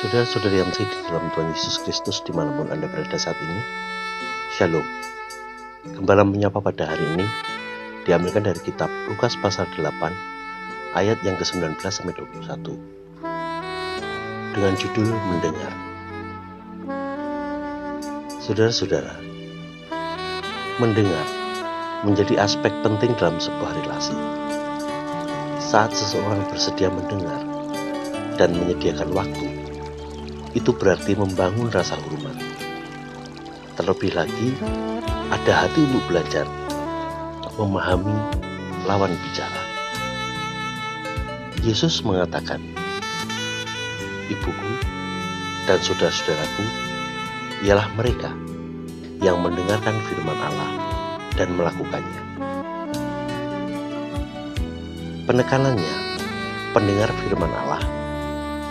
Saudara-saudari yang di dalam Tuhan Yesus Kristus di mana pun Anda berada saat ini, Shalom. Gembala menyapa pada hari ini diambilkan dari kitab Lukas pasal 8 ayat yang ke-19 sampai 21 dengan judul mendengar. Saudara-saudara, mendengar menjadi aspek penting dalam sebuah relasi. Saat seseorang bersedia mendengar dan menyediakan waktu, itu berarti membangun rasa hormat. Terlebih lagi, ada hati untuk belajar, memahami lawan bicara. Yesus mengatakan, Ibuku dan saudara-saudaraku ialah mereka yang mendengarkan firman Allah dan melakukannya. Penekanannya, pendengar firman Allah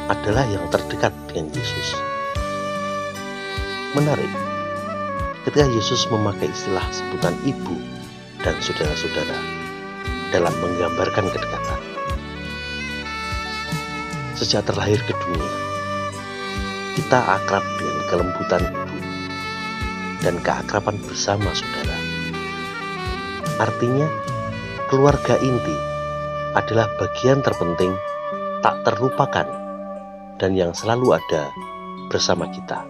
adalah yang terdekat dengan Yesus. Menarik, ketika Yesus memakai istilah sebutan ibu dan saudara-saudara dalam menggambarkan kedekatan. Sejak terlahir ke dunia, kita akrab dengan kelembutan ibu dan keakraban bersama saudara. Artinya, keluarga inti adalah bagian terpenting tak terlupakan dan yang selalu ada bersama kita.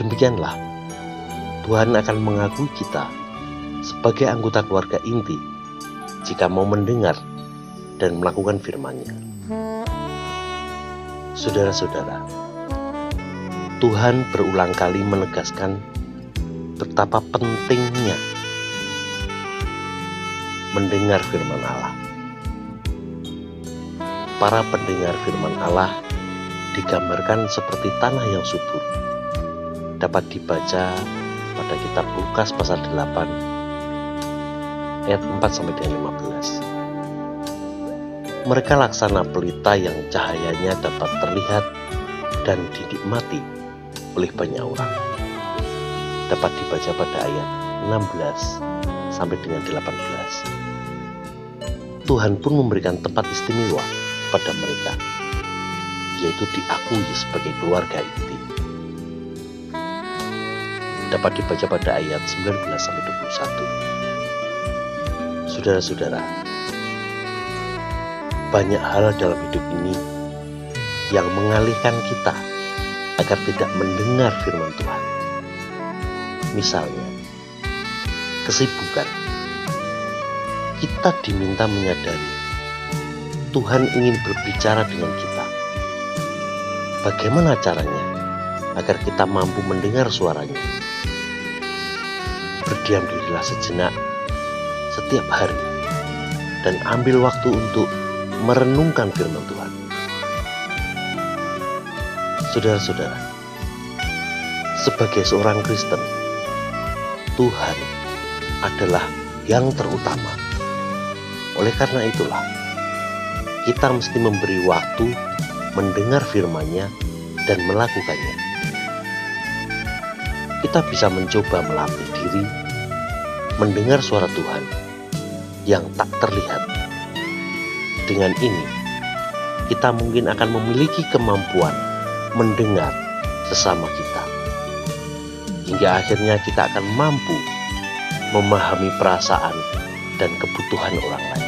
Demikianlah, Tuhan akan mengakui kita sebagai anggota keluarga inti jika mau mendengar dan melakukan firman-Nya. Saudara-saudara, Tuhan berulang kali menegaskan betapa pentingnya mendengar firman Allah para pendengar firman Allah digambarkan seperti tanah yang subur. Dapat dibaca pada kitab Lukas pasal 8 ayat 4 sampai dengan 15. Mereka laksana pelita yang cahayanya dapat terlihat dan dinikmati oleh banyak orang. Dapat dibaca pada ayat 16 sampai dengan 18. Tuhan pun memberikan tempat istimewa pada mereka, yaitu diakui sebagai keluarga inti. Dapat dibaca pada ayat 19 sampai 21. Saudara-saudara, banyak hal dalam hidup ini yang mengalihkan kita agar tidak mendengar firman Tuhan. Misalnya, kesibukan. Kita diminta menyadari Tuhan ingin berbicara dengan kita. Bagaimana caranya agar kita mampu mendengar suaranya? Berdiam dirilah sejenak setiap hari dan ambil waktu untuk merenungkan firman Tuhan. Saudara-saudara, sebagai seorang Kristen, Tuhan adalah yang terutama. Oleh karena itulah, kita mesti memberi waktu mendengar firman-Nya dan melakukannya. Kita bisa mencoba melatih diri mendengar suara Tuhan yang tak terlihat. Dengan ini, kita mungkin akan memiliki kemampuan mendengar sesama kita. Hingga akhirnya kita akan mampu memahami perasaan dan kebutuhan orang lain.